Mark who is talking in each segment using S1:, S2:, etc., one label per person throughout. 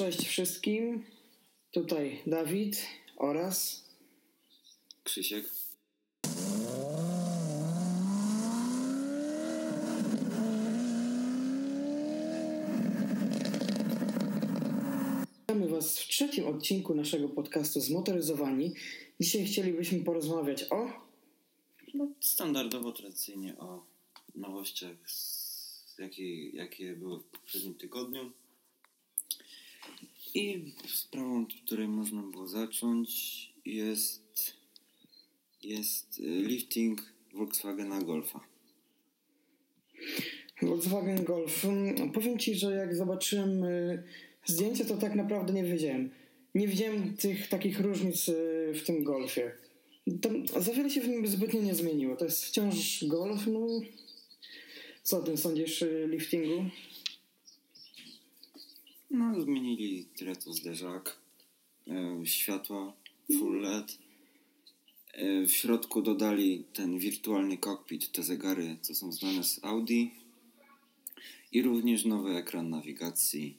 S1: Cześć wszystkim. Tutaj Dawid oraz
S2: Krzysiek.
S1: Witamy Was w trzecim odcinku naszego podcastu Zmotoryzowani. Dzisiaj chcielibyśmy porozmawiać o
S2: No, standardowo, tradycyjnie o nowościach, z, jakie, jakie były w poprzednim tygodniu. I sprawą, od której można było zacząć, jest, jest y, lifting Volkswagena Golfa.
S1: Volkswagen Golf. Powiem Ci, że jak zobaczyłem y, zdjęcie, to tak naprawdę nie wiedziałem. Nie widziałem tych takich różnic y, w tym Golfie. Tam za wiele się w nim zbytnio nie zmieniło. To jest wciąż Golf. No, co o tym sądzisz, liftingu?
S2: No, zmienili tyle co zderzak, e, światła full LED. E, w środku dodali ten wirtualny cockpit, te zegary, co są znane z Audi. I również nowy ekran nawigacji.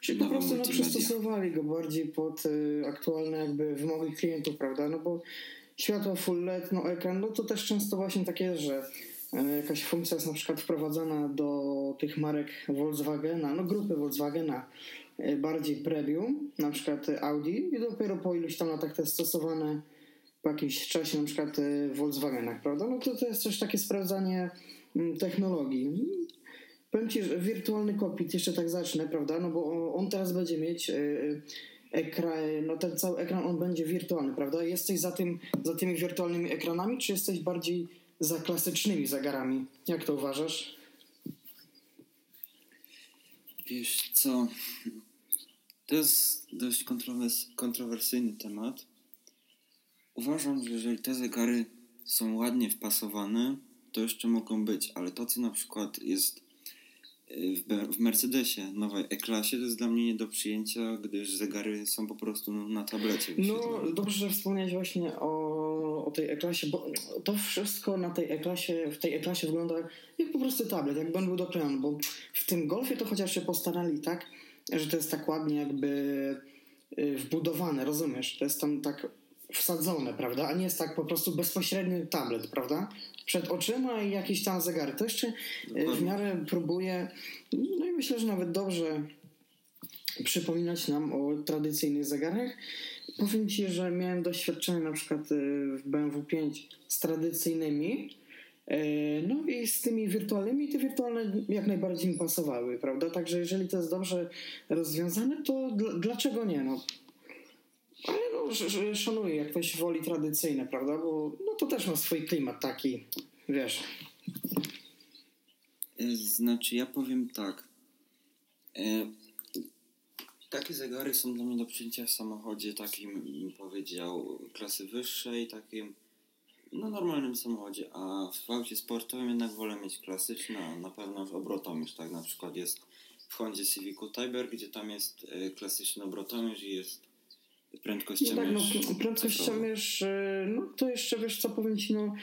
S1: Czyli po prostu no, przystosowali go bardziej pod y, aktualne jakby wymogi klientów, prawda? No bo światło full LED, no ekran, no to też często właśnie takie że jakaś funkcja jest na przykład wprowadzana do tych marek Volkswagena, no grupy Volkswagena y, bardziej premium, na przykład Audi i dopiero po iluś tam latach to jest stosowane po jakimś czasie na przykład y, w Volkswagenach, prawda? No to to jest też takie sprawdzanie mm, technologii. Powiem Ci, że wirtualny kokpit, jeszcze tak zacznę, prawda? No bo on teraz będzie mieć ekran, no ten cały ekran on będzie wirtualny, prawda? Jesteś za, tym, za tymi wirtualnymi ekranami, czy jesteś bardziej za klasycznymi zegarami? Jak to uważasz?
S2: Wiesz co, to jest dość kontrowers- kontrowersyjny temat. Uważam, że jeżeli te zegary są ładnie wpasowane, to jeszcze mogą być, ale to co na przykład jest w, Be- w Mercedesie, nowej E-klasie, to jest dla mnie nie do przyjęcia, gdyż zegary są po prostu na tablecie
S1: No dobrze, że wspomniałeś właśnie o, o tej E-klasie, bo to wszystko na tej E-klasie, w tej E-klasie wygląda jak po prostu tablet, jakby on był doklejony, bo w tym Golfie to chociaż się postarali tak, że to jest tak ładnie jakby y, wbudowane, rozumiesz? To jest tam tak wsadzone, prawda? A nie jest tak po prostu bezpośredni tablet, prawda? Przed oczyma i jakieś tam zegary. To jeszcze y, w miarę próbuje, no i myślę, że nawet dobrze przypominać nam o tradycyjnych zegarach. Powiem Ci, że miałem doświadczenie na przykład y, w BMW 5 z tradycyjnymi, y, no i z tymi wirtualnymi, te wirtualne jak najbardziej mi pasowały, prawda? Także jeżeli to jest dobrze rozwiązane, to dl- dlaczego nie? No, ale szanuję, jak ktoś woli tradycyjne, prawda? Bo no, to też ma swój klimat taki, wiesz.
S2: Znaczy, ja powiem tak. E, takie zegary są dla mnie do przyjęcia w samochodzie takim, bym powiedział, klasy wyższej, takim, no normalnym samochodzie, a w aucie sportowym jednak wolę mieć klasyczne, na pewno już obrotomierz, tak na przykład jest w Hondzie Civicu Tiber, gdzie tam jest e, klasyczny obrotomierz i jest
S1: No tak,
S2: prędkościomierz.
S1: no prędkościomierz, y, no to jeszcze wiesz co powiem ci, no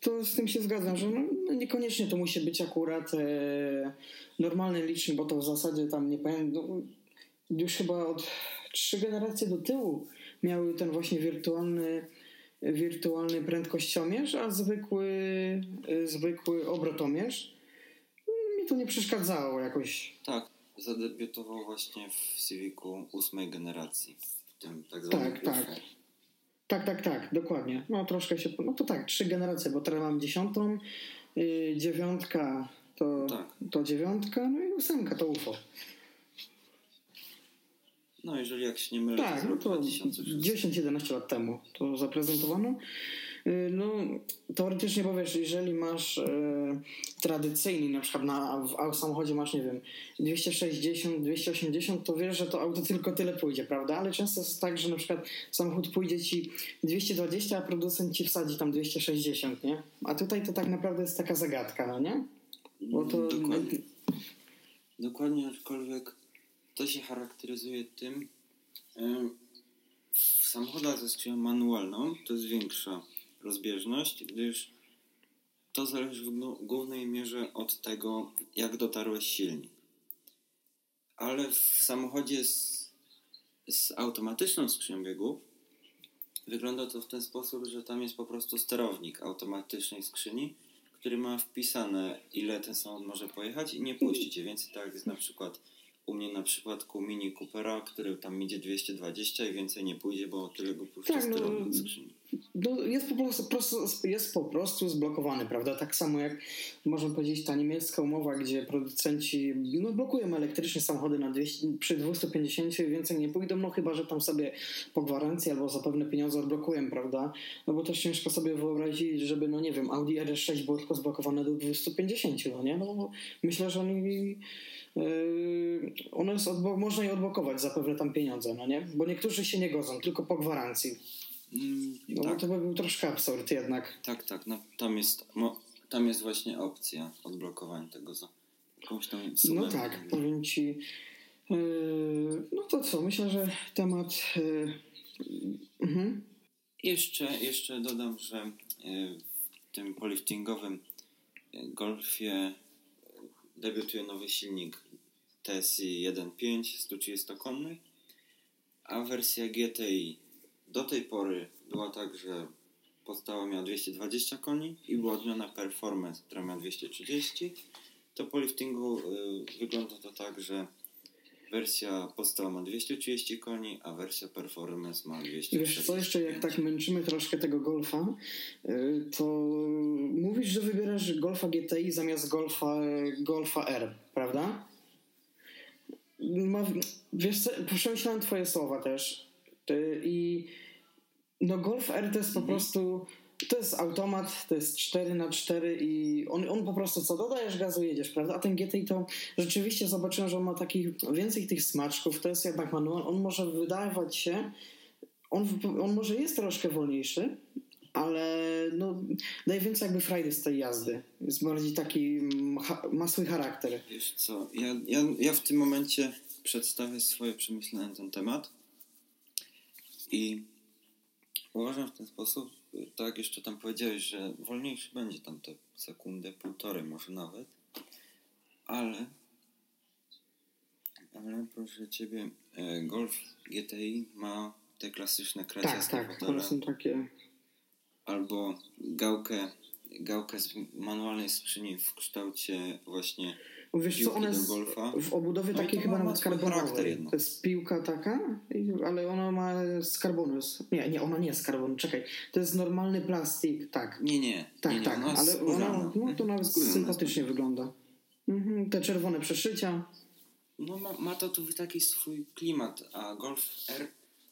S1: to z tym się zgadzam, że no, no niekoniecznie to musi być akurat e, normalny licznik, bo to w zasadzie tam nie pamiętam, no, już chyba od trzy generacje do tyłu miały ten właśnie wirtualny wirtualny prędkościomierz, a zwykły y, zwykły obrotomierz mi to nie przeszkadzało jakoś.
S2: Tak, zadebiutował właśnie w Civicu ósmej generacji, tym tak zwanym
S1: Tak, tak. Tak, tak, tak, dokładnie. No troszkę się. No to tak, trzy generacje, bo teraz mam dziesiątą, yy, dziewiątka to,
S2: Tak.
S1: to dziewiątka, no i ósemka to UFO.
S2: No, jeżeli jak się nie mylę,
S1: Tak,
S2: to
S1: no to
S2: rok 2006.
S1: 10-11 lat temu to zaprezentowano. Yy, No, teoretycznie, bo wiesz, jeżeli masz yy, tradycyjny, na przykład na, w au- samochodzie masz, nie wiem, 260, 280, to wiesz, że to auto tylko tyle pójdzie, prawda? Ale często jest tak, że na przykład samochód pójdzie ci 220, a producent ci wsadzi tam 260, nie? A tutaj to tak naprawdę jest taka zagadka, no nie? Bo to...
S2: Dokładnie. Dokładnie, aczkolwiek to się charakteryzuje tym, w samochodach ze manualną to jest większa rozbieżność, gdyż to zależy w głównej mierze od tego, jak dotarłeś silnik. Ale w samochodzie z z automatyczną skrzynią biegów wygląda to w ten sposób, że tam jest po prostu sterownik automatycznej skrzyni, który ma wpisane ile ten samochód może pojechać i nie puścić je. Więc tak jest na przykład u mnie na przypadku Mini Coopera, który tam idzie 220 i więcej nie pójdzie, bo tyle go puszcza
S1: Tak, no,
S2: sterownik skrzyni.
S1: No, jest, po prostu, jest po prostu zblokowany, prawda? Tak samo jak można powiedzieć ta niemiecka umowa, gdzie producenci no, blokują elektrycznie samochody na 200, przy 250 i więcej nie pójdą, no chyba, że tam sobie po gwarancji albo za pewne pieniądze odblokują, prawda? No bo też ciężko sobie wyobrazić, żeby, no nie wiem, Audi RS6 było tylko zblokowane do 250, no nie? No myślę, że oni... Yy, ono jest można je odblokować za pewne tam pieniądze, no nie? Bo niektórzy się nie godzą, tylko po gwarancji.
S2: Mm,
S1: No
S2: tak,
S1: to by był troszkę absurd jednak.
S2: tak, tak. No, tam, jest, mo, tam jest właśnie opcja odblokowania tego za jakąś tam sumę.
S1: No tak, powiem ci. Yy, no to co, myślę, że temat. Yy, mhm.
S2: Jeszcze, jeszcze dodam, że e, w tym poliftingowym e, Golfie debiutuje nowy silnik TSI 1.5 130-konny, a wersja GTI do tej pory była tak, że podstawa miała 220 koni i była odmiana Performance, która miała 230. To po liftingu y, wygląda to tak, że wersja podstawa ma 230 koni, a wersja Performance ma
S1: I
S2: 240.
S1: wiesz co, jeszcze jak tak męczymy troszkę tego golfa, yy, to mówisz, że wybierasz golfa GTI zamiast golfa, golfa R, prawda? Ma, wiesz co, przemyślałem twoje słowa też. I no golf R to jest po prostu to jest automat, to jest 4 na 4 i on, on po prostu co dodajesz gazu jedziesz, prawda? A ten GTI to rzeczywiście zobaczyłem, że on ma takich więcej tych smaczków, to jest jednak manual, on może wydawać się on, on może jest troszkę wolniejszy, ale no, daje więcej jakby frajdy z tej jazdy. Jest bardziej taki, ma swój charakter.
S2: Wiesz co, ja, ja, ja w tym momencie przedstawię swoje przemyślenia na ten temat i uważam w ten sposób, tak jeszcze tam powiedziałeś, że wolniejszy będzie tam te sekundę, półtorej może nawet, ale ale proszę Ciebie, e, Golf GTI ma te klasyczne
S1: Tak,
S2: kraciaste
S1: tak, to są takie...
S2: albo gałkę, gałkę z manualnej skrzyni w kształcie właśnie
S1: Wiesz co, ona jest w obudowie
S2: No
S1: takiej chyba nawet karbonowej. To jest piłka taka, ale ona ma z karbonu. Nie, nie, ona nie jest z karbonu, czekaj. To jest normalny plastik, tak.
S2: Nie, nie.
S1: Tak,
S2: nie, nie,
S1: tak,
S2: ona
S1: ale ona, no, to nawet
S2: Skórzana
S1: sympatycznie
S2: jest.
S1: wygląda. Mhm, te czerwone przeszycia.
S2: No ma, ma to tu taki swój klimat, a Golf R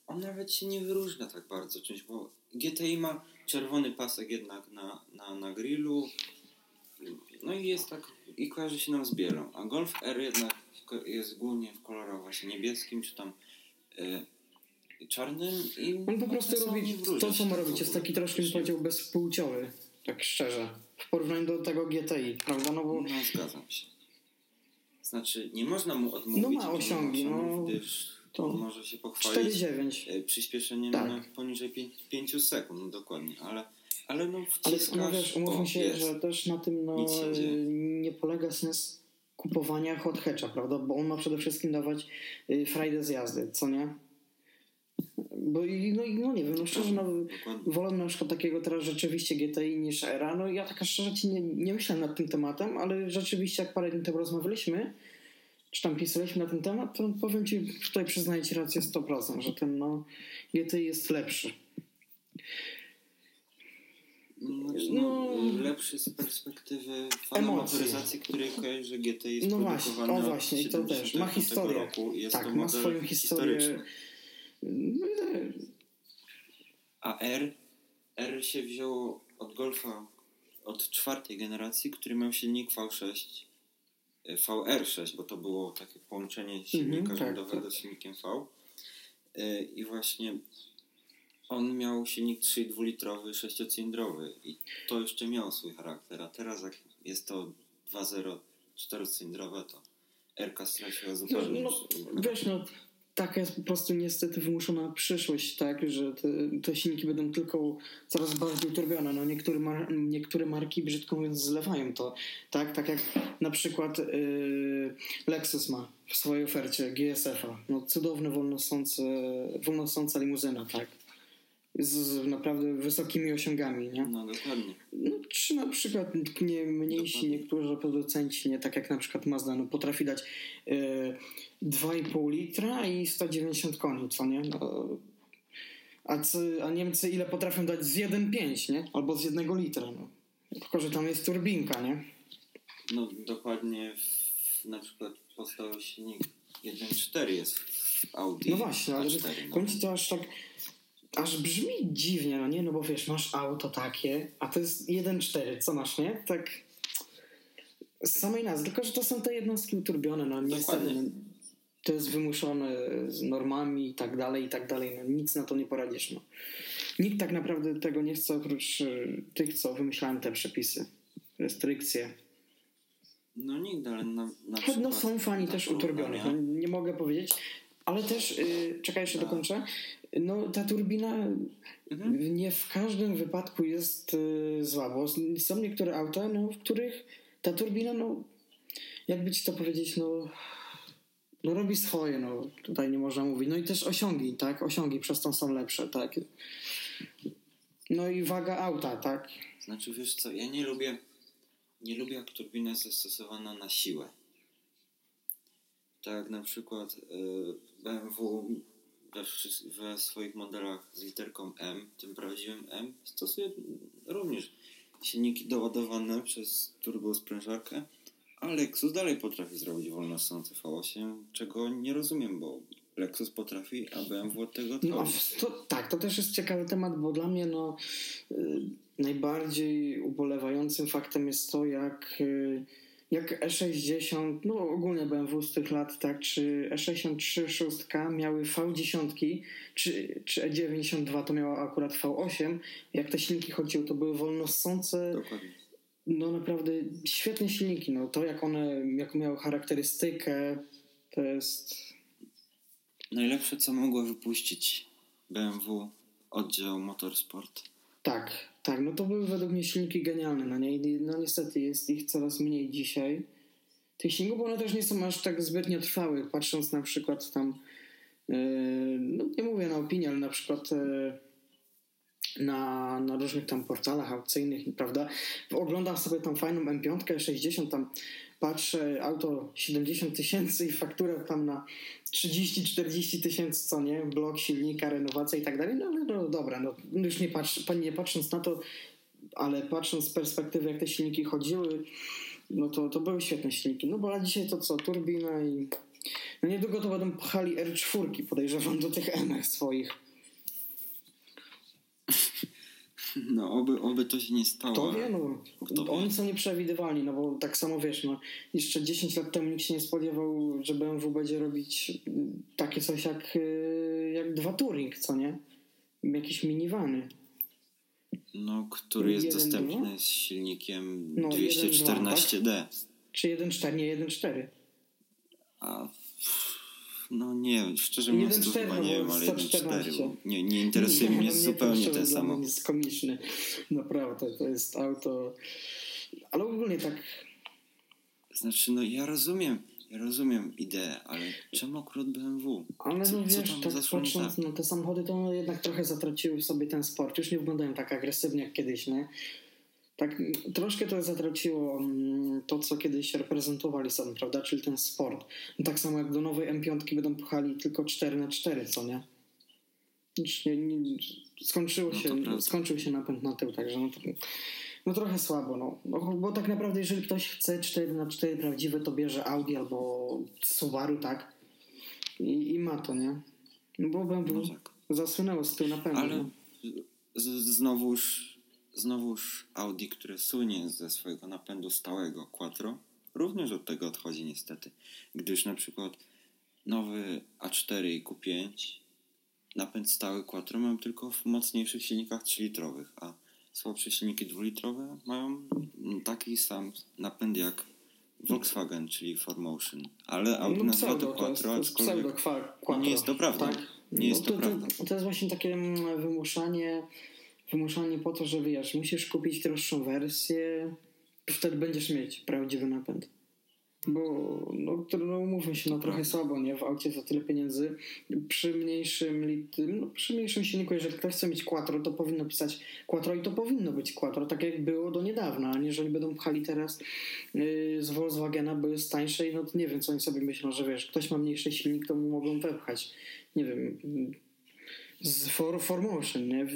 S2: on nawet się nie wyróżnia tak bardzo czymś, bo GTI ma czerwony pasek jednak na, na, na grillu, no i jest tak, i kojarzy się nam z bielą, a Golf R jednak jest głównie w kolorach właśnie niebieskim, czy tam y, czarnym i
S1: On po prostu robi to, co ma
S2: tak
S1: robić. Jest taki troszkę, bym powiedział, bezpłciowy, tak szczerze. W porównaniu do tego GTI, prawda? No bo
S2: No zgadzam się. Znaczy, nie można mu odmówić.
S1: No ma osiągi, no,
S2: gdyż
S1: to
S2: może się pochwalić
S1: 4,9.
S2: e, przyspieszeniem
S1: Tak.
S2: na poniżej 5 sekund, no dokładnie, ale, ale no
S1: Ale
S2: wciskasz,
S1: no wiesz, umówmy się,
S2: jest.
S1: że też na tym no, nie polega sens kupowania hot hatcha, prawda? Bo on ma przede wszystkim dawać y, frajdę z jazdy, co nie? Bo no, i no nie wiem, no szczerze, no, wolę na przykład takiego teraz rzeczywiście GTI niż Era. No ja taka szczerze ci nie, nie myślałem nad tym tematem, ale rzeczywiście jak parę dni temu rozmawialiśmy, czy tam pisaliśmy na ten temat, to powiem ci, tutaj przyznaję ci rację 100%, że ten no, GTI jest lepszy.
S2: Znaczy,
S1: No.
S2: no, lepszy z perspektywy fana motoryzacji, który kojarzy GT jest
S1: No właśnie, o właśnie, i to też.
S2: 75
S1: Ma historię.
S2: Roku. Jest
S1: Tak,
S2: to
S1: ma swoją historię. No, i-
S2: A R, R się wzięło od Golfa od czwartej generacji, który miał silnik V6, e, VR6, bo to było takie połączenie silnika
S1: tak,
S2: rzędowego
S1: tak.
S2: z silnikiem V. E, I właśnie on miał silnik 3,2 litrowy, sześciocylindrowy i to jeszcze miało swój charakter, a teraz jak jest to 2.0 czterocylindrowe, to RK straciła
S1: No,
S2: zupełnie
S1: no,
S2: już-
S1: wiesz, no taka jest po prostu niestety wymuszona przyszłość, tak, że te, te silniki będą tylko coraz bardziej uturbione. No niektóre, mar- niektóre marki, brzydko mówiąc, zlewają to, tak, tak jak na przykład yy, Lexus ma w swojej ofercie GSF-a. No cudowny wolnosący, wolnosąca limuzyna, tak. Z, naprawdę wysokimi osiągami, nie?
S2: No dokładnie.
S1: No, czy na przykład nie mniejsi
S2: Dokładnie.
S1: niektórzy producenci, nie tak jak na przykład Mazda, no, potrafi dać e, 2,5 litra i 190 koni, co nie? No, a, co, a Niemcy ile potrafią dać z 1,5, nie? Albo z 1 litra, no. Tylko, że tam jest turbinka, nie?
S2: No dokładnie w, na przykład podstawowy silnik 1.4 jest w Audi
S1: No właśnie, ale
S2: A4. No.
S1: powiem ci to aż tak, aż brzmi dziwnie, no nie? No bo wiesz, masz auto takie, a to jest 1.4, co masz, nie? Tak z samej nazwy, tylko że to są te jednostki uturbione, no niestety. No, to jest wymuszone z normami i tak dalej, i tak dalej, no nic na to nie poradzisz, no. Nikt tak naprawdę tego nie chce oprócz y, tych, co wymyślałem te przepisy, restrykcje.
S2: No nigdy, ale na, na
S1: No
S2: przykład
S1: są fani też uturbionych, no, nie mogę powiedzieć, ale też, yy, czekaj jeszcze
S2: Tak.
S1: dokończę, no ta turbina
S2: Mhm.
S1: nie w każdym wypadku jest y, zła, bo są niektóre auta, no, w których ta turbina, no jakby ci to powiedzieć, no no robi swoje, no tutaj nie można mówić. No i też osiągi, tak? Osiągi przez to są lepsze, tak? No i waga auta, tak?
S2: Znaczy wiesz co, ja nie lubię nie lubię jak turbina jest zastosowana na siłę. Tak na przykład y, BMW we, we swoich modelach z literką M, tym prawdziwym M, stosuje również silniki doładowane przez turbosprężarkę, a Lexus dalej potrafi zrobić wolnosący V8, czego nie rozumiem, bo Lexus potrafi, a BMW od tego
S1: No,
S2: odchodzi.
S1: w- to, tak, to też jest ciekawy temat, bo dla mnie no, y, najbardziej ubolewającym faktem jest to, jak, y, jak E60, no ogólnie BMW z tych lat, tak, czy E63 szóstka miały V10, czy, czy E92 to miała akurat V8, jak te silniki chodziły, to były wolnosące,
S2: Dokładnie.
S1: no naprawdę świetne silniki, no to jak one, jaką miały charakterystykę, to jest...
S2: Najlepsze, co mogło wypuścić BMW oddział Motorsport.
S1: Tak, tak, no to były według mnie silniki genialne, no nie? I No niestety jest ich coraz mniej dzisiaj. Tych silników, bo one też nie są aż tak zbytnio trwałe, patrząc na przykład tam, yy, no nie mówię na opinię, ale na przykład yy, na, na różnych tam portalach aukcyjnych, prawda? Oglądam sobie tą fajną M5, 60, tam patrzę, auto 70 tysięcy i fakturę tam na 30-40 tysięcy, co nie? Blok silnika, renowacja i tak dalej. No ale no, dobra, no już nie, patrz, nie patrząc na to, ale patrząc z perspektywy, jak te silniki chodziły, no to, to były świetne silniki. No bo a dzisiaj to co, turbina i... No niedługo to będą pchali R4, podejrzewam, do tych M swoich.
S2: No, oby, oby to się nie stało.
S1: To wie, no.
S2: Kto wie?
S1: Oni są nieprzewidywalni, no bo tak samo wiesz, no, jeszcze 10 lat temu nikt się nie spodziewał, że BMW będzie robić mm, takie coś jak, y, jak dwa Touring, co nie? Jakieś minivany.
S2: No, który jest
S1: Jeden,
S2: dostępny
S1: dwa?
S2: z silnikiem
S1: No, jeden, dwa,
S2: 214D.
S1: Czy 1.4, nie 1.4.
S2: A no nie, szczerze mówiąc to
S1: 1.4,
S2: chyba nie wiem, ale
S1: 114.
S2: 1.4. bo Nie, nie interesuje mnie
S1: no, to
S2: zupełnie
S1: szczerze
S2: ten samochód.
S1: mnie jest komiczny. Naprawdę, to jest auto... Ale ogólnie tak
S2: Znaczy, no ja rozumiem, ja rozumiem ideę, ale czemu akurat BMW?
S1: Ale
S2: Co-
S1: no
S2: co
S1: wiesz,
S2: tam
S1: tak
S2: nie
S1: patrząc, no te samochody to jednak trochę zatraciły w sobie ten sport. Już nie wyglądają tak agresywnie jak kiedyś, nie? Tak troszkę to zatraciło mm, to, co kiedyś reprezentowali sobie, prawda? Czyli ten sport. No, tak samo jak do nowej M5 będą pchali tylko 4 na 4 co nie? Nie, nie, skończyło
S2: No
S1: się,
S2: prawda.
S1: skończył się napęd na tył, także no, no trochę słabo, no. no. Bo tak naprawdę jeżeli ktoś chce 4 na 4 prawdziwe, to bierze Audi albo Subaru, tak? I, i ma to, nie? No bo BMW
S2: No tak.
S1: zasłynęło z tyłu napędu.
S2: Ale
S1: no.
S2: z, znowuż, znowuż Audi, które słynie ze swojego napędu stałego Quattro, również od tego odchodzi niestety. Gdyż na przykład nowy A4 i Q5 napęd stały Quattro mają tylko w mocniejszych silnikach 3-litrowych, a słabsze silniki 2-litrowe mają taki sam napęd jak Volkswagen, czyli 4Motion. Ale Audi
S1: No
S2: nazywa to
S1: pseudo, to jest,
S2: Quattro,
S1: to
S2: aczkolwiek nie jest to prawda.
S1: Tak.
S2: Nie jest
S1: no,
S2: to prawda.
S1: To, to jest właśnie takie mm, wymuszanie, wymuszanie po to, że wiesz, musisz kupić droższą wersję, wtedy będziesz mieć prawdziwy napęd. Bo no, no umówmy się, no trochę słabo, nie? W aucie za tyle pieniędzy. Przy mniejszym no, przy mniejszym silniku, jeżeli ktoś chce mieć quattro, to powinno pisać quattro i to powinno być quattro, tak jak było do niedawna. A jeżeli będą pchali teraz yy, z Volkswagena, bo jest tańszej, no to nie wiem, co oni sobie myślą, że wiesz, ktoś ma mniejszy silnik, to mu mogą wepchać. Nie wiem, z for, Formotion, nie?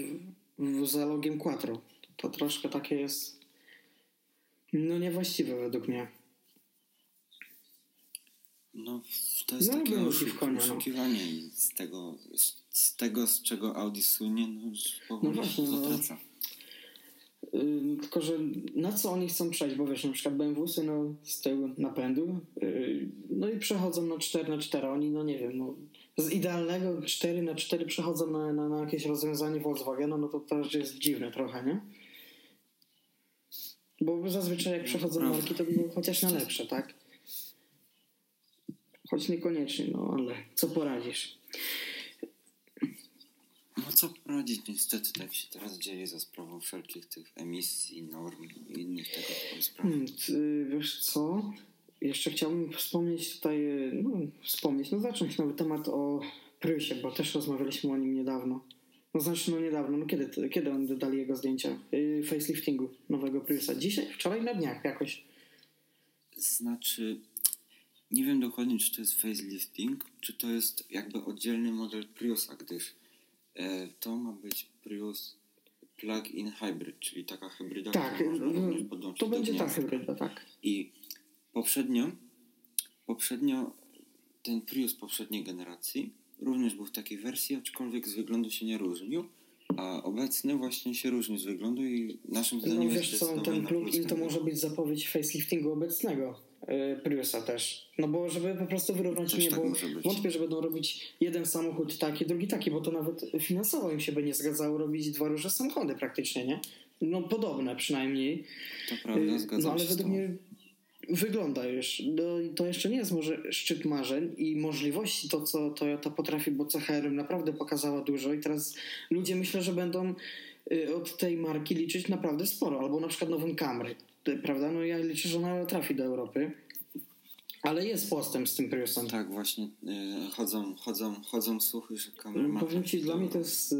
S1: W zalogiem quattro. To troszkę takie jest no niewłaściwe według mnie.
S2: No, to jest no, takie konia, oszukiwanie no. i z tego, z, z, tego, z czego Audi słynie, no już powoli no właśnie, no. zatraca.
S1: Yy, tylko, że na co oni chcą przejść, bo wiesz, na przykład BMW no, z tyłu napędu, yy, no i przechodzą na 4 na 4 oni, no nie wiem, no, z idealnego 4 na 4 przechodzą na, na, na jakieś rozwiązanie Volkswagena, no to też jest dziwne trochę, nie? Bo zazwyczaj jak przechodzą marki, to było chociaż na lepsze, tak? Choć niekoniecznie, no ale co poradzisz?
S2: No co poradzić? Niestety tak się teraz dzieje za sprawą wszelkich tych emisji, norm i innych tego typu spraw. Hmm,
S1: wiesz co? Jeszcze chciałbym wspomnieć tutaj, no wspomnieć, no zacząć nowy temat o Prysie, bo też rozmawialiśmy o nim niedawno. No znaczy, no niedawno, no kiedy, kiedy oni dodali jego zdjęcia? Yy, faceliftingu nowego Priusa. Dzisiaj? Wczoraj na dniach jakoś.
S2: Znaczy, nie wiem dokładnie, czy to jest facelifting, czy to jest jakby oddzielny model Priusa, gdyż e, to ma być Prius plug-in hybrid, czyli taka hybryda,
S1: tak, no, to będzie ta hybryda, tak.
S2: I poprzednio, poprzednio ten Prius poprzedniej generacji również był w takiej wersji, aczkolwiek z wyglądu się nie różnił. A obecny właśnie się różni z wyglądu i naszym no zdaniem
S1: no, wiesz co, ten plugin to może być zapowiedź faceliftingu obecnego yy, Priusa też. No bo żeby po prostu wyrównać nie, tak wątpię, że będą robić jeden samochód taki, drugi taki, bo to nawet finansowo im się by nie zgadzało robić dwa różne samochody praktycznie, nie? No podobne przynajmniej.
S2: To prawda, zgadzam
S1: No ale według mnie wygląda już. No, to jeszcze nie jest może szczyt marzeń i możliwości, to co Toyota potrafi, bo CHR naprawdę pokazała dużo i teraz ludzie myślę, że będą y, od tej marki liczyć naprawdę sporo, albo na przykład nową Camry, prawda? No ja liczę, że ona trafi do Europy. Ale jest postęp z tym Priusem.
S2: Tak, właśnie yy, chodzą, chodzą, chodzą słuchy, że Camry ma...
S1: Powiem Ci, dla mnie to jest...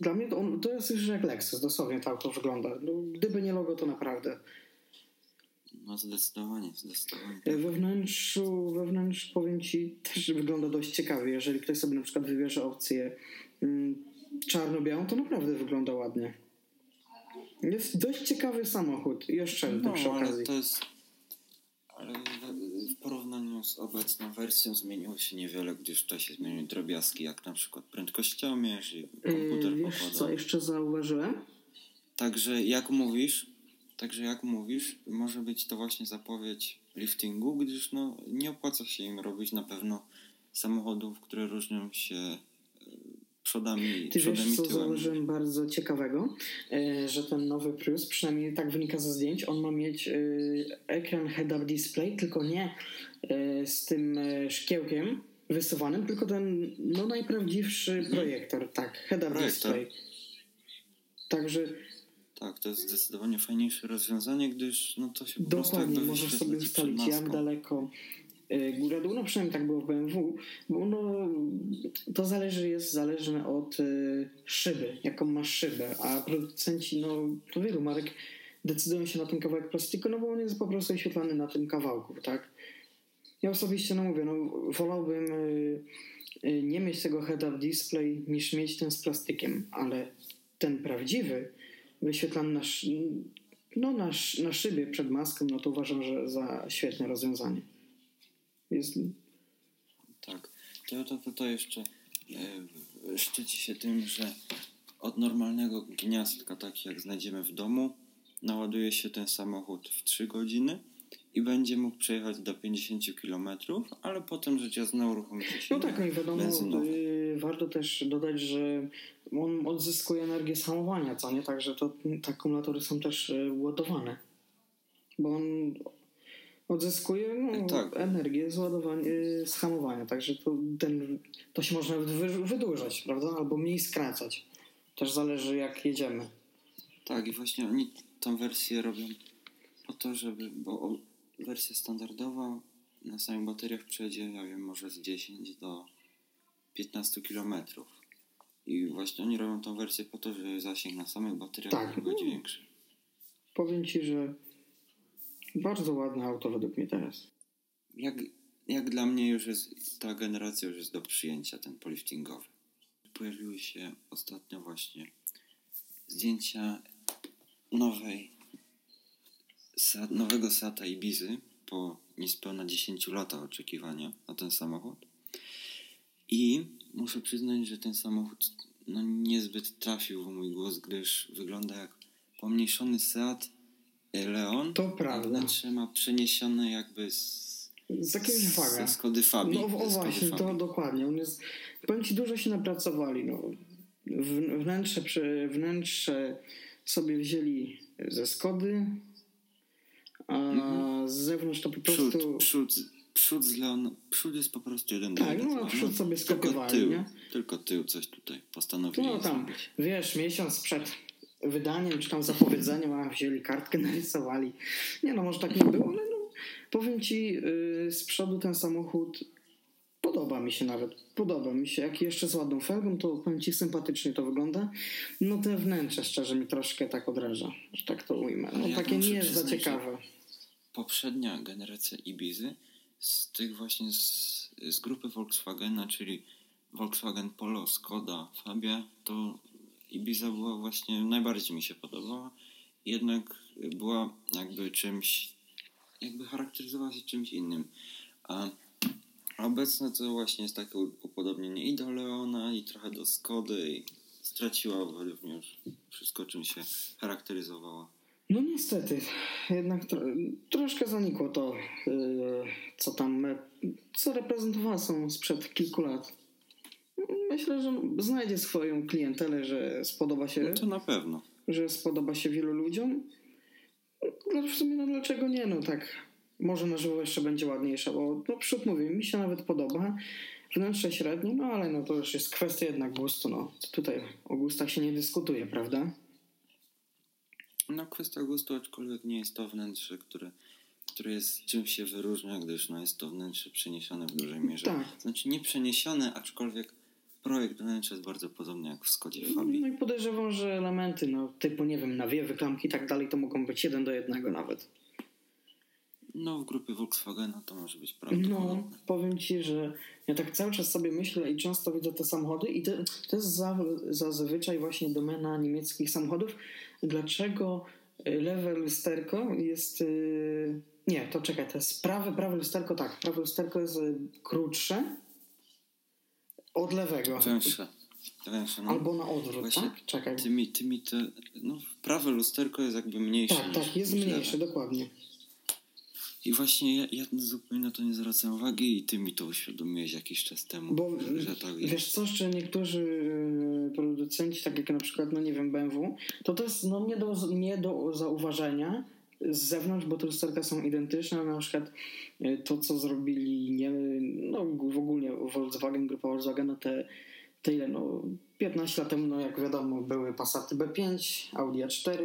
S1: Dla mnie to, on, to jest już jak Lexus, dosłownie tak to wygląda. No, gdyby nie logo, to naprawdę
S2: no zdecydowanie, zdecydowanie.
S1: We wnętrzu, we wnętrzu powiem Ci też wygląda dość ciekawie. Jeżeli ktoś sobie na przykład wybierze opcję mm, czarno-białą, to naprawdę wygląda ładnie. Jest dość ciekawy samochód i oszczędny no, przy okazji.
S2: Ale to jest... Ale w porównaniu z obecną wersją zmieniło się niewiele, gdyż to się zmieniły drobiazgi, jak na przykład prędkościomierz i komputer
S1: yy, Wiesz co jeszcze zauważyłem?
S2: Także jak mówisz, Także jak mówisz, może być to właśnie zapowiedź liftingu, gdyż no, nie opłaca się im robić na pewno samochodów, które różnią się e, przodami,
S1: Ty
S2: przodem
S1: wiesz, co zauważyłem bardzo ciekawego, e, że ten nowy Prius, przynajmniej tak wynika ze zdjęć, on ma mieć e, ekran head-up display, tylko nie z tym szkiełkiem wysuwanym, tylko ten no, najprawdziwszy projektor, tak, head-up display. Także
S2: tak, to jest zdecydowanie fajniejsze rozwiązanie, gdyż no to się po
S1: Dokładnie, możesz sobie ustalić jak daleko y, góra dół, no przynajmniej tak było w BMW, bo no, to zależy, jest zależne od y, szyby, jaką masz szybę, a producenci, no to wielu marek decydują się na ten kawałek plastiku, no bo on jest po prostu oświetlany na tym kawałku, tak? Ja osobiście, no mówię, no wolałbym y, nie mieć tego head-up display niż mieć ten z plastikiem, ale ten prawdziwy wyświetlany na, no, na, na szybie przed maską, no to uważam, że za świetne rozwiązanie. Jest...
S2: Tak. To, to, to, jeszcze e, szczyci się tym, że od normalnego gniazdka, tak jak znajdziemy w domu, naładuje się ten samochód w 3 godziny i będzie mógł przejechać do 50 km, ale potem rzecz jasna uruchomi się
S1: No tak, no i wiadomo, y, warto też dodać, że on odzyskuje energię z hamowania, co nie? Także to, te akumulatory są też y, ładowane. Bo on odzyskuje no, tak. energię z, ładowania, z hamowania, także to, ten, to się można wydłużać, prawda? Albo mniej skracać. Też zależy jak jedziemy.
S2: Tak i właśnie oni tą wersję robią po to, żeby, bo wersja standardowa na samych bateriach przejdzie, ja wiem, może z 10 do 15 km. I właśnie oni robią tą wersję po to, że zasięg na samych bateriach
S1: Tak.
S2: będzie większy.
S1: Powiem ci, że bardzo ładne auto według mnie teraz.
S2: Jak, jak dla mnie już jest, ta generacja już jest do przyjęcia, ten poliftingowy. Pojawiły się ostatnio właśnie zdjęcia nowej, nowego Sata Ibizy po niespełna 10 latach oczekiwania na ten samochód. I muszę przyznać, że ten samochód no, niezbyt trafił w mój głos, gdyż wygląda jak pomniejszony Seat Leon.
S1: To prawda.
S2: wnętrze ma przeniesione jakby z,
S1: Z jakiegoś waga.
S2: ze Skody Fabii.
S1: No o właśnie, to dokładnie. On jest, powiem ci, dużo się napracowali. No. Wnętrze, przy, wnętrze sobie wzięli ze Skody, a z zewnątrz to po prostu...
S2: Przód, przód, przód z Leon, przód jest po prostu jeden
S1: Tak, no, a przód sobie
S2: tylko
S1: skopiowali,
S2: tył,
S1: nie?
S2: Tylko tył coś tutaj postanowili
S1: No tam,
S2: zrobić.
S1: wiesz, miesiąc przed wydaniem, czy tam zapowiedzeniem, a wzięli kartkę, narysowali. Nie no, może tak nie było, ale no, powiem ci, yy, z przodu ten samochód podoba mi się nawet. Podoba mi się. Jak jeszcze z ładną felgą, to powiem ci, sympatycznie to wygląda. No te wnętrze szczerze mi troszkę tak odraża, że tak to ujmę. No
S2: ja
S1: takie nie jest za ciekawe.
S2: Poprzednia generacja Ibizy z tych właśnie z, z grupy Volkswagena, czyli Volkswagen Polo, Skoda, Fabia, to Ibiza była właśnie, najbardziej mi się podobała. Jednak była jakby czymś, jakby charakteryzowała się czymś innym. A obecne to właśnie jest takie upodobnienie i do Leona, i trochę do Skody, i straciła już wszystko, czym się charakteryzowała.
S1: No niestety, jednak tro, troszkę zanikło to, yy, co tam, e, co reprezentowała są sprzed kilku lat. Myślę, że znajdzie swoją klientelę, że spodoba się,
S2: No to na pewno.
S1: że spodoba się wielu ludziom. No, w sumie no dlaczego nie, no tak, może na żywo jeszcze będzie ładniejsza, bo no przód mówię, mi się nawet podoba, wnętrze średnie, no ale no to już jest kwestia jednak gustu, no tutaj o gustach się nie dyskutuje, prawda?
S2: No kwestia gustu, aczkolwiek nie jest to wnętrze, które, które jest czymś się wyróżnia, gdyż no, jest to wnętrze przeniesione w dużej mierze.
S1: Tak.
S2: Znaczy nie przeniesione, aczkolwiek projekt wnętrza jest bardzo podobny jak w Skodzie Fabii.
S1: No i podejrzewam, że elementy, no typu, nie wiem, nawiewy, klamki i tak dalej, to mogą być jeden do jednego nawet.
S2: No w grupie Volkswagena to może być
S1: No,
S2: prawdopodobne.
S1: powiem Ci, że ja tak cały czas sobie myślę i często widzę te samochody i to, to jest za, zazwyczaj właśnie domena niemieckich samochodów. Dlaczego y, lewe lusterko jest... y, Nie, to czekaj, to jest prawe, prawe lusterko, tak, prawe lusterko jest y, krótsze od lewego.
S2: Węższe. Węższe, no.
S1: Albo na odwrót,
S2: Właśnie
S1: tak? Czekaj.
S2: Tymi, tymi te, no prawe lusterko jest jakby mniejsze
S1: Tak, tak, jest mniejsze,
S2: lewe.
S1: dokładnie.
S2: I właśnie ja, ja zupełnie na to nie zwracam uwagi i ty mi to uświadomiłeś jakiś czas temu,
S1: Bo
S2: że tak jest.
S1: wiesz co, jeszcze niektórzy y, producenci, tak jak na przykład, no nie wiem, BMW, to to jest no, nie, do, nie do zauważenia z zewnątrz, bo te lusterka są identyczne, na przykład y, to, co zrobili nie, no w ogóle Volkswagen, grupa Volkswagena, te, te ile, no 15 lat temu, no jak wiadomo, były Passaty B5, Audi A4,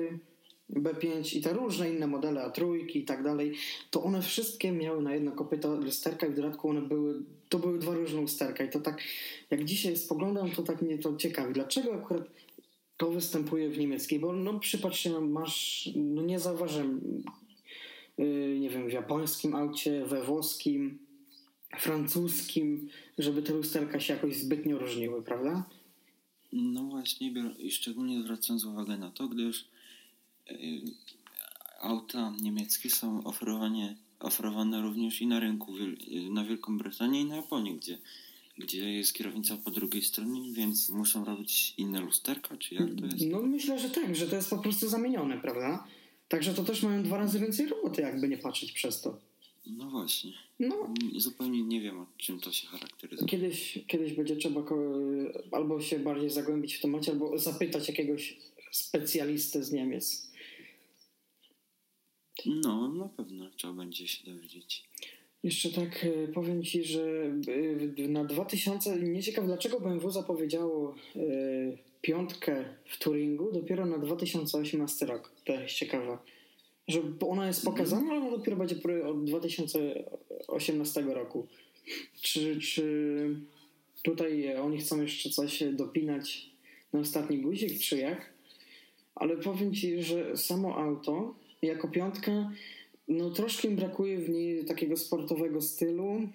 S1: B5 i te różne inne modele, A3 i tak dalej, to one wszystkie miały na jedno kopyto lusterka i w dodatku one były, to były dwa różne lusterka i to tak, jak dzisiaj spoglądam, to tak mnie to ciekawi. Dlaczego akurat to występuje w niemieckiej? Bo no przypatrz się, no, masz, no nie zauważyłem, yy, nie wiem, w japońskim aucie, we włoskim, francuskim, żeby te lusterka się jakoś zbytnio różniły, prawda?
S2: No właśnie, i szczególnie zwracając uwagę na to, gdyż auta niemieckie są oferowane, oferowane również i na rynku y, na Wielką Brytanię i na Japonię, gdzie, gdzie jest kierownica po drugiej stronie, więc muszą robić inne lusterka, czy jak to jest?
S1: No myślę, że tak, że to jest po prostu zamienione, prawda? Także to też mają dwa razy więcej roboty, jakby nie patrzeć przez to.
S2: No właśnie.
S1: No,
S2: Zupełnie nie wiem, o czym to się charakteryzuje.
S1: Kiedyś, kiedyś będzie trzeba albo się bardziej zagłębić w temacie, albo zapytać jakiegoś specjalisty z Niemiec.
S2: No, na pewno trzeba będzie się dowiedzieć.
S1: Jeszcze tak e, powiem Ci, że e, na 2000, nie ciekaw dlaczego BMW zapowiedziało e, piątkę w Turingu dopiero na 2018 rok. To jest ciekawe. że ona jest pokazana, ale ona dopiero będzie od 2018 roku. Czy, czy tutaj oni chcą jeszcze coś dopinać na ostatni guzik, czy jak? Ale powiem Ci, że samo auto jako piątka, no troszkę brakuje w niej takiego sportowego stylu.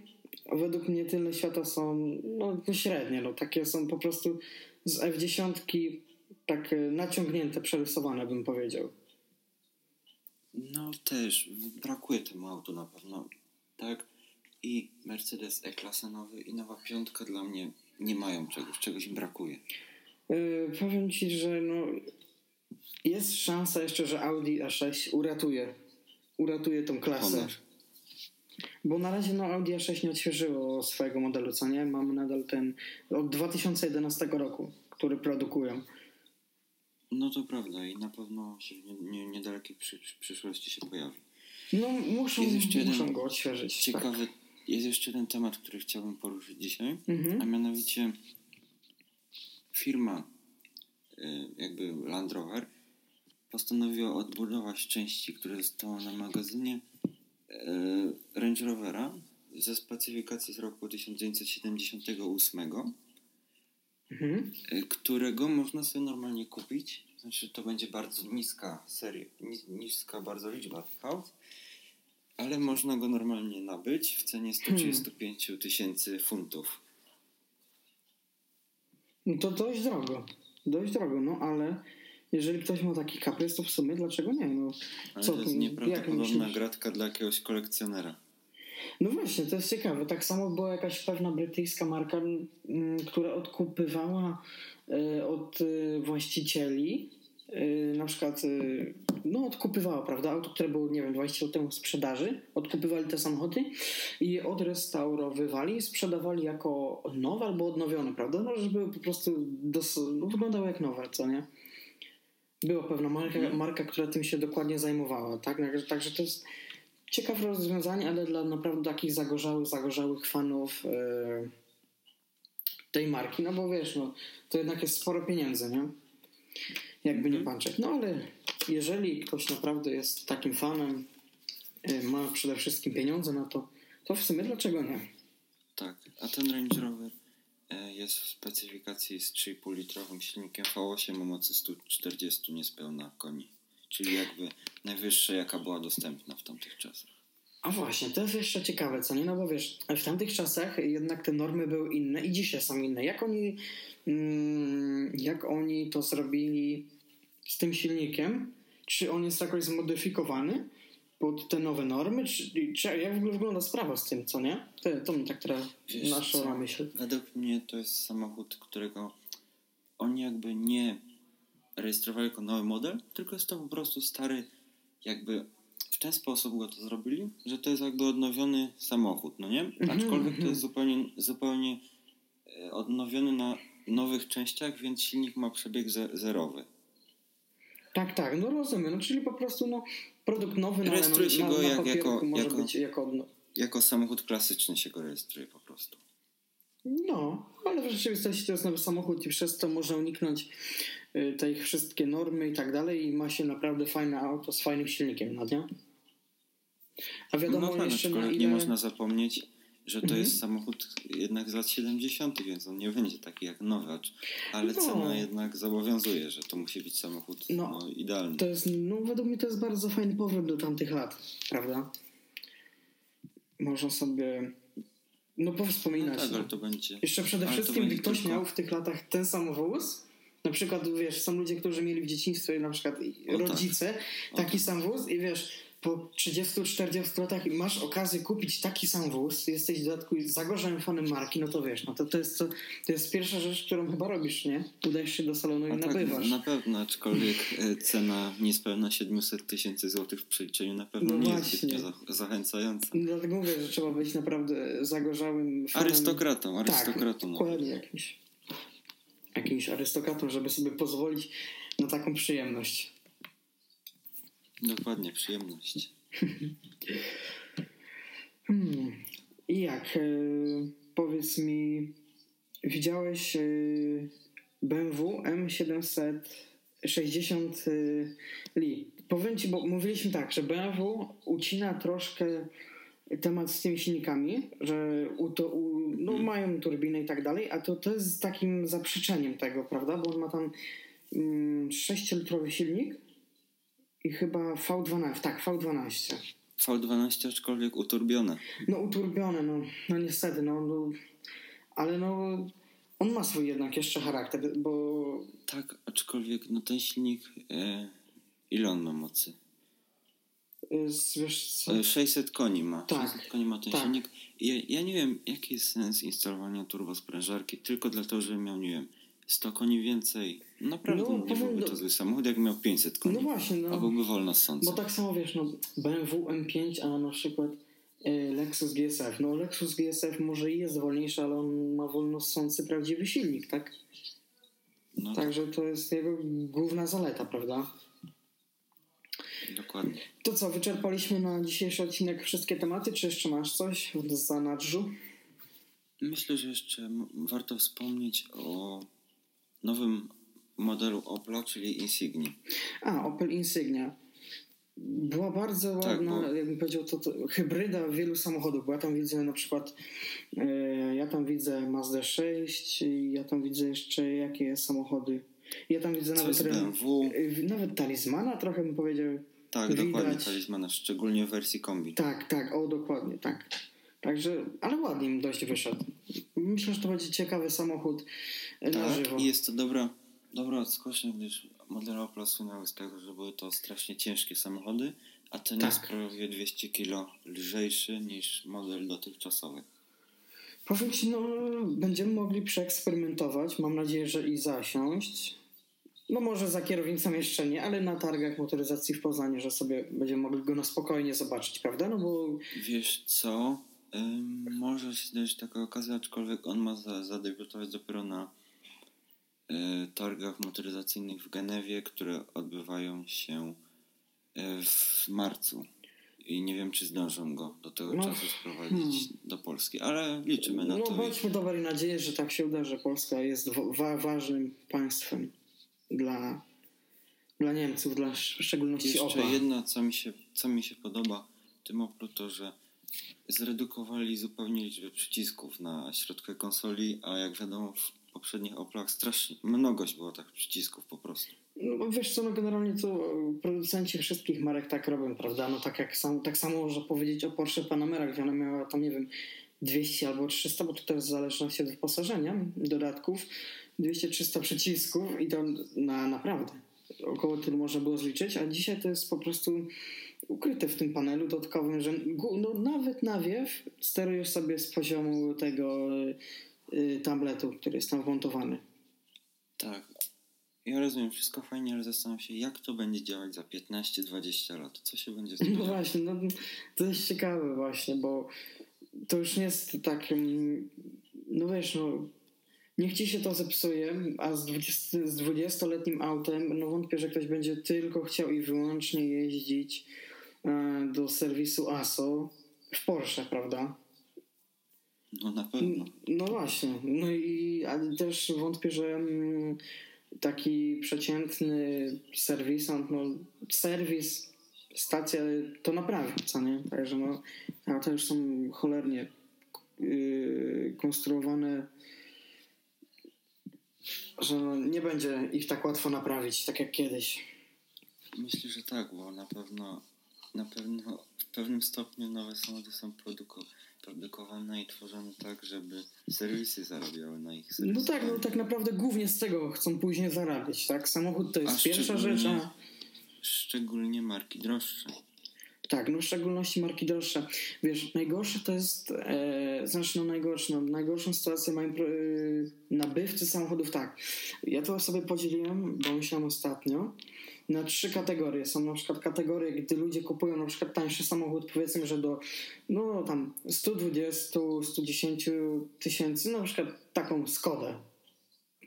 S1: Według mnie tylne świata są no, średnie, no, takie są po prostu z F10 tak naciągnięte, przerysowane bym powiedział.
S2: No też, brakuje temu autu na pewno, tak? I Mercedes E-klasa nowy i nowa piątka dla mnie nie mają czegoś, czegoś im brakuje.
S1: Yy, powiem Ci, że no, jest szansa jeszcze, że Audi A6 uratuje, uratuje tą klasę. Honor. Bo na razie no, Audi A6 nie odświeżyło swojego modelu, co nie? Mamy nadal ten od 2011 roku, który produkują.
S2: No to prawda i na pewno się w nie, niedalekiej przy, przyszłości się pojawi.
S1: No muszą, muszą jeden, go odświeżyć.
S2: Ciekawy, tak. jest jeszcze jeden temat, który chciałbym poruszyć dzisiaj, mhm. a mianowicie firma y, jakby Land Rover postanowiła odbudować części, które zostały na magazynie y, Range Rovera ze specyfikacji z roku 1978 mhm. Y, którego można sobie normalnie kupić. Znaczy, to będzie bardzo niska seria, niska bardzo liczba tych aut, ale można go normalnie nabyć w cenie 135 hmm. tysięcy funtów.
S1: No to dość drogo. Dość drogo, no ale jeżeli ktoś ma taki kaprys, to w sumie dlaczego nie? No,
S2: ale co, to jest nieprawdopodobna gratka dla jakiegoś kolekcjonera.
S1: No właśnie, to jest ciekawe. Tak samo była jakaś pewna brytyjska marka, która odkupywała e, od e, właścicieli e, na przykład no odkupywała, prawda, auto, które było, nie wiem, 20 lat temu w sprzedaży, odkupywali te samochody i je odrestaurowywali i sprzedawali jako nowe albo odnowione, prawda, no żeby po prostu dos- no, wyglądały jak nowe, co nie? Była pewna marka, mhm. marka, która tym się dokładnie zajmowała, tak? Także to jest ciekawe rozwiązanie, ale dla naprawdę takich zagorzałych, zagorzałych fanów yy, tej marki, no bo wiesz, no, to jednak jest sporo pieniędzy, nie? Jakby nie mhm. patrzeć. No ale jeżeli ktoś naprawdę jest takim fanem, yy, ma przede wszystkim pieniądze na to, to w sumie dlaczego nie?
S2: Tak, a ten Range Rover e, jest w specyfikacji z 3,5 litrowym silnikiem V8 o mocy 140 niespełna koni czyli jakby najwyższa, jaka była dostępna w tamtych czasach.
S1: A właśnie, to jest jeszcze ciekawe, co nie? No bo wiesz, w tamtych czasach jednak te normy były inne i dzisiaj są inne. Jak oni, mm, jak oni to zrobili z tym silnikiem? Czy on jest jakoś zmodyfikowany pod te nowe normy? Czy, czy jak w ogóle wygląda sprawa z tym, co nie? To, to mnie tak teraz naszła na myśl.
S2: Według mnie to jest samochód, którego oni jakby nie rejestrowali jako nowy model, tylko jest to po prostu stary, jakby w ten sposób go to zrobili, że to jest jakby odnowiony samochód, no nie? Mhm, Aczkolwiek to jest mhm. zupełnie, zupełnie e, odnowiony na nowych częściach, więc silnik ma przebieg zerowy.
S1: Tak, tak, no rozumiem. No, czyli po prostu no, produkt nowy na, rejestruje się na, go na jak, jako, jako, jako,
S2: jako samochód klasyczny się go rejestruje po prostu.
S1: No, ale w rzeczywistości to jest nowy samochód i przez to można uniknąć Y, te ich wszystkie normy i tak dalej i ma się naprawdę fajne auto z fajnym silnikiem, no nie?
S2: A wiadomo no, jeszcze na ile... nie można zapomnieć, że to mhm. jest samochód jednak z lat 70., więc on nie będzie taki jak nowy, ale no. cena jednak zobowiązuje, że to musi być samochód no, no, idealny.
S1: To jest, no według mnie to jest bardzo fajny powrót do tamtych lat, prawda? Można sobie no powspominać. No tak,
S2: ale to będzie...
S1: Jeszcze przede wszystkim, gdy ktoś tylko... miał w tych latach ten sam wóz, na przykład, wiesz, są ludzie, którzy mieli w dzieciństwie na przykład o, tak. rodzice tak. taki sam wóz i wiesz, po 30-40 latach masz okazję kupić taki sam wóz, jesteś w dodatku zagorzałym fanem marki, no to wiesz, no to, to, jest, to, to jest pierwsza rzecz, którą chyba robisz, nie? Udajesz się do salonu i tak, nabywasz.
S2: Na pewno, aczkolwiek e, cena niespełna 700 tysięcy złotych w przeliczeniu na pewno no nie właśnie. jest zachęcająca.
S1: Dlatego mówię, że trzeba być naprawdę zagorzałym
S2: fanem. Arystokratą, arystokratą. Tak,
S1: dokładnie jakimś jakimś arystokratą, żeby sobie pozwolić na taką przyjemność.
S2: Dokładnie, przyjemność.
S1: hmm. I jak? E, powiedz mi, widziałeś BMW M760 Li powiem Ci, bo mówiliśmy tak, że BMW ucina troszkę temat z tymi silnikami, że u to, u, no,
S2: Mhm.
S1: mają turbinę i tak dalej, a to, to jest takim zaprzeczeniem tego, prawda? Bo on ma tam mm, 6-litrowy silnik i chyba V12, tak, V12.
S2: V12 aczkolwiek uturbione.
S1: No uturbione, no, no niestety, no, no, ale no on ma swój jednak jeszcze charakter, bo
S2: Tak, aczkolwiek no ten silnik, e, ile on ma mocy?
S1: z- wiesz co?
S2: E, 600 koni ma.
S1: Tak,
S2: 600 koni ma ten
S1: tak.
S2: silnik. Ja, ja nie wiem, jaki jest sens instalowania turbosprężarki tylko dlatego, że miał, nie wiem, 100 koni więcej. Naprawdę
S1: No,
S2: nie byłby
S1: no-
S2: to zły samochód, jak miał 500 koni.
S1: No właśnie, no.
S2: A byłby wolno ssący.
S1: Bo tak samo wiesz, no BMW M5, a na przykład y, Lexus GSF. No Lexus GSF może i jest wolniejszy, ale on ma wolno ssący prawdziwy silnik, tak?
S2: No
S1: Także to jest jego główna zaleta, prawda?
S2: dokładnie.
S1: To co, wyczerpaliśmy na dzisiejszy odcinek wszystkie tematy, czy jeszcze masz coś w zanadrzu?
S2: Myślę, że jeszcze warto wspomnieć o nowym modelu Opla, czyli Insigni.
S1: A, Opel Insignia. Była bardzo
S2: Tak,
S1: ładna,
S2: bo-
S1: jakbym powiedział, to, to hybryda wielu samochodów, bo ja tam widzę na przykład, e, ja tam widzę Mazda 6, i ja tam widzę jeszcze jakie samochody. Ja tam widzę
S2: Co
S1: nawet,
S2: BMW?
S1: e, nawet talizmana trochę bym powiedział.
S2: Tak,
S1: Widać.
S2: dokładnie, talizmana, szczególnie w wersji kombi.
S1: Tak, tak, o dokładnie, tak. Także, ale ładnie im dość wyszedł. Myślę, że to będzie ciekawy samochód e, na żywo.
S2: Tak, jest to dobra, dobra odskocznia, gdyż modele Opla słynęły z tego, że były to strasznie ciężkie samochody, a ten
S1: Tak.
S2: jest prawie 200 kg lżejszy niż model dotychczasowy.
S1: Powiem Ci, no, będziemy mogli przeeksperymentować. Mam nadzieję, że i zasiąść. No może za kierownicą jeszcze nie, ale na targach motoryzacji w Poznaniu, że sobie będziemy mogli go na spokojnie zobaczyć, prawda? No bo
S2: Wiesz co, może się zdarzyć taka okazja, aczkolwiek on ma za, zadebiutować dopiero na y, targach motoryzacyjnych w Genewie, które odbywają się y, w marcu. I nie wiem, czy zdążą go do tego
S1: No,
S2: czasu sprowadzić
S1: hmm.
S2: do Polski, ale liczymy na
S1: no,
S2: to. i-
S1: bądźmy dobrej nadziei, że tak się uda, że Polska jest wa- ważnym państwem dla, dla Niemców, dla w szczególności
S2: Jeszcze
S1: Opla.
S2: jedno, co mi się, co mi się podoba w tym Oplu, to że zredukowali zupełnie liczbę przycisków na środku konsoli, a jak wiadomo w poprzednich Oplach strasznie mnogość było tak przycisków po prostu.
S1: No wiesz co, no generalnie to producenci wszystkich marek tak robią, prawda? No tak jak sam, tak samo można powiedzieć o Porsche Panamera, gdzie ona miała tam, nie wiem, 200 albo 300, bo to też w zależności od wyposażenia, dodatków, 200-300 przycisków i to na naprawdę około tylu można było zliczyć, a dzisiaj to jest po prostu ukryte w tym panelu dodatkowym, że no, nawet nawiew sterujesz sobie z poziomu tego y, tabletu, który jest tam wmontowany.
S2: Tak. Ja rozumiem, wszystko fajnie, ale zastanawiam się, jak to będzie działać za 15-20 lat. Co się będzie z tym
S1: No właśnie, no, to jest ciekawe właśnie, bo to już nie jest tak, no wiesz, no niech ci się to zepsuje, a z 20 z 20-letnim autem, no wątpię, że ktoś będzie tylko chciał i wyłącznie jeździć do serwisu ASO w Porsche, prawda?
S2: No na pewno.
S1: No właśnie, no i ale też wątpię, że mm, taki przeciętny serwisant, no serwis, stacja to naprawi, co nie? Także no, auta już są cholernie yy, konstruowane, że no, nie będzie ich tak łatwo naprawić, tak jak kiedyś.
S2: Myślę, że tak, bo na pewno, na pewno w pewnym stopniu nowe samochody są produko- produkowane i tworzone tak, żeby serwisy zarabiały na ich
S1: No
S2: serwisach.
S1: tak, no tak naprawdę głównie z tego chcą później zarabiać, tak? Samochód to jest
S2: A
S1: pierwsza rzecz, a...
S2: Szczególnie marki droższe.
S1: Tak, no w szczególności marki droższe. Wiesz, najgorsze to jest, e, znaczy no najgorsze, no, najgorszą sytuację mają e, nabywcy samochodów, tak. Ja to sobie podzieliłem, bo myślałem ostatnio, na trzy kategorie. Są na przykład kategorie, gdy ludzie kupują na przykład tańszy samochód, powiedzmy, że do no tam 120, 110 tysięcy, na przykład taką Skodę,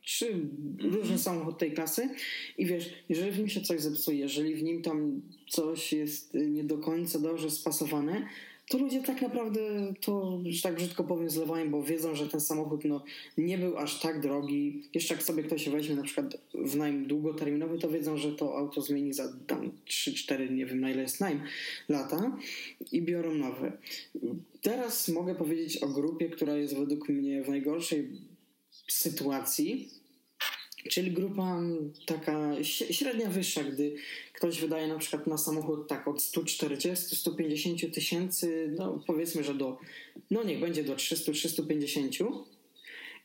S1: czy różny samochód tej klasy i wiesz, jeżeli w nim się coś zepsuje, jeżeli w nim tam coś jest y, nie do końca dobrze spasowane, to ludzie tak naprawdę to, że tak brzydko powiem, zlewają, bo wiedzą, że ten samochód no, nie był aż tak drogi. Jeszcze jak sobie ktoś weźmie na przykład w najm długoterminowy, to wiedzą, że to auto zmieni za tam 3-4, nie wiem na ile jest najm, lata i biorą nowe. Teraz mogę powiedzieć o grupie, która jest według mnie w najgorszej sytuacji, Czyli grupa taka średnia wyższa, gdy ktoś wydaje na przykład na samochód tak od 140-150 tysięcy, no powiedzmy, że do, no niech będzie do 300-350.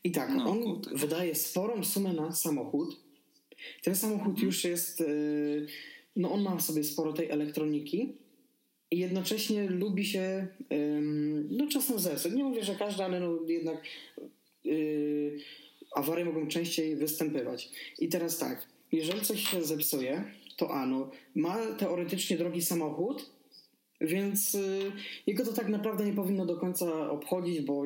S1: I tak, no, on wydaje sporą sumę na samochód. Ten samochód już jest, y, no on ma w sobie sporo tej elektroniki i jednocześnie lubi się, no czasem zepsuć. Nie mówię, że każdy, ale no jednak y, awarie mogą częściej występować. I teraz tak, jeżeli coś się zepsuje, to ano, ma teoretycznie drogi samochód, więc y, jego to tak naprawdę nie powinno do końca obchodzić, bo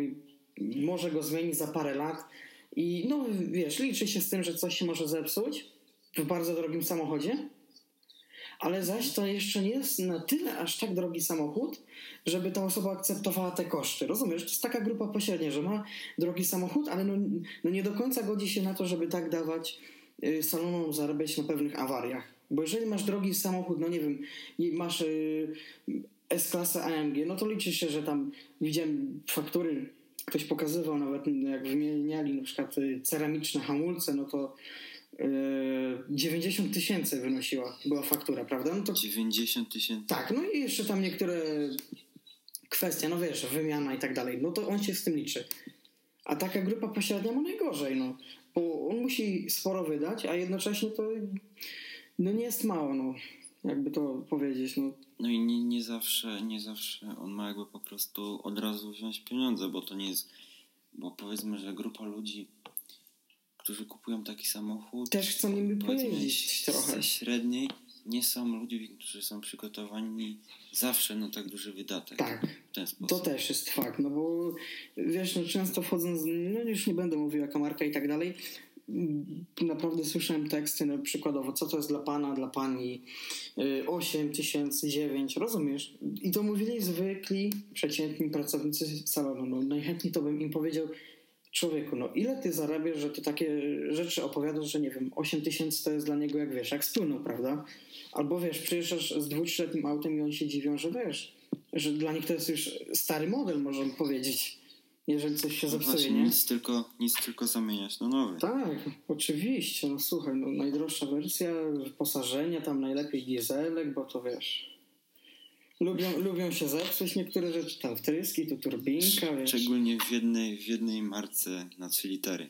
S1: może go zmienić za parę lat. I no wiesz, liczy się z tym, że coś się może zepsuć w bardzo drogim samochodzie, ale zaś to jeszcze nie jest na tyle aż tak drogi samochód, żeby ta osoba akceptowała te koszty. Rozumiesz? To jest taka grupa pośrednia, że ma drogi samochód, ale no, no nie do końca godzi się na to, żeby tak dawać y, salonom zarabiać na pewnych awariach. Bo jeżeli masz drogi samochód, no nie wiem, masz y, S-klasę AMG, no to liczy się, że tam widziałem faktury, ktoś pokazywał nawet jak wymieniali na przykład y, ceramiczne hamulce, no to 90 tysięcy wynosiła, była faktura, prawda? No to,
S2: 90 tysięcy?
S1: Tak, no i jeszcze tam niektóre kwestie, no wiesz, wymiana i tak dalej, no to on się z tym liczy. A taka grupa pośrednia ma najgorzej, no. Bo on musi sporo wydać, a jednocześnie to no nie jest mało, no. Jakby to powiedzieć, no.
S2: No i nie, nie zawsze, nie zawsze on ma jakby po prostu od razu wziąć pieniądze, bo to nie jest, bo powiedzmy, że grupa ludzi którzy kupują taki samochód.
S1: Też chcą nimi pojeździć trochę.
S2: Średniej nie są ludzie, którzy są przygotowani zawsze na tak duży wydatek.
S1: Tak. W ten sposób. To też jest fakt, no bo wiesz, no często wchodząc, no już nie będę mówił jaka marka i tak dalej, naprawdę słyszałem teksty, no, przykładowo, co to jest dla pana, dla pani, 8 y, tysięcy, 9, rozumiesz? I to mówili zwykli, przeciętni pracownicy salonu. No, najchętniej to bym im powiedział, człowieku, no ile ty zarabiasz, że ty takie rzeczy opowiadasz, że nie wiem, 8 tysięcy to jest dla niego jak wiesz, jak spłyną, prawda? Albo wiesz, przyjeżdżasz z dwutrzyletnim autem i oni się dziwią, że wiesz, że dla nich to jest już stary model, możemy powiedzieć, jeżeli coś się no zepsuje, właśnie, nie?
S2: Nic tylko, nic tylko zamieniać na nowy.
S1: Tak, oczywiście, no słuchaj, no najdroższa wersja, wyposażenia, tam najlepiej dieselek, bo to wiesz lubią, lubią się zepsuć niektóre rzeczy, tam wtryski, tu turbinka.
S2: Wiesz. Szczególnie w jednej, w jednej marce na 3 litery.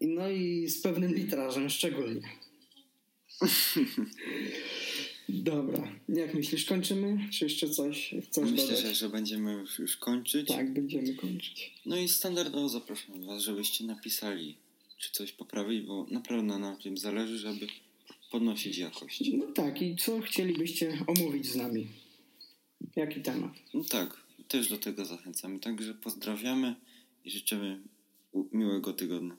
S1: No i z pewnym litrażem szczególnie. Dobra, jak myślisz, kończymy? Czy jeszcze coś chcesz
S2: Myślę, dodać? Że, że będziemy już, już kończyć.
S1: Tak, będziemy kończyć.
S2: No i standardowo zapraszam Was, żebyście napisali, czy coś poprawić, bo naprawdę nam tym zależy, żeby podnosić jakość.
S1: No tak, i co chcielibyście omówić z nami? jaki temat.
S2: No tak, też do tego zachęcamy. Także pozdrawiamy i życzymy miłego tygodnia.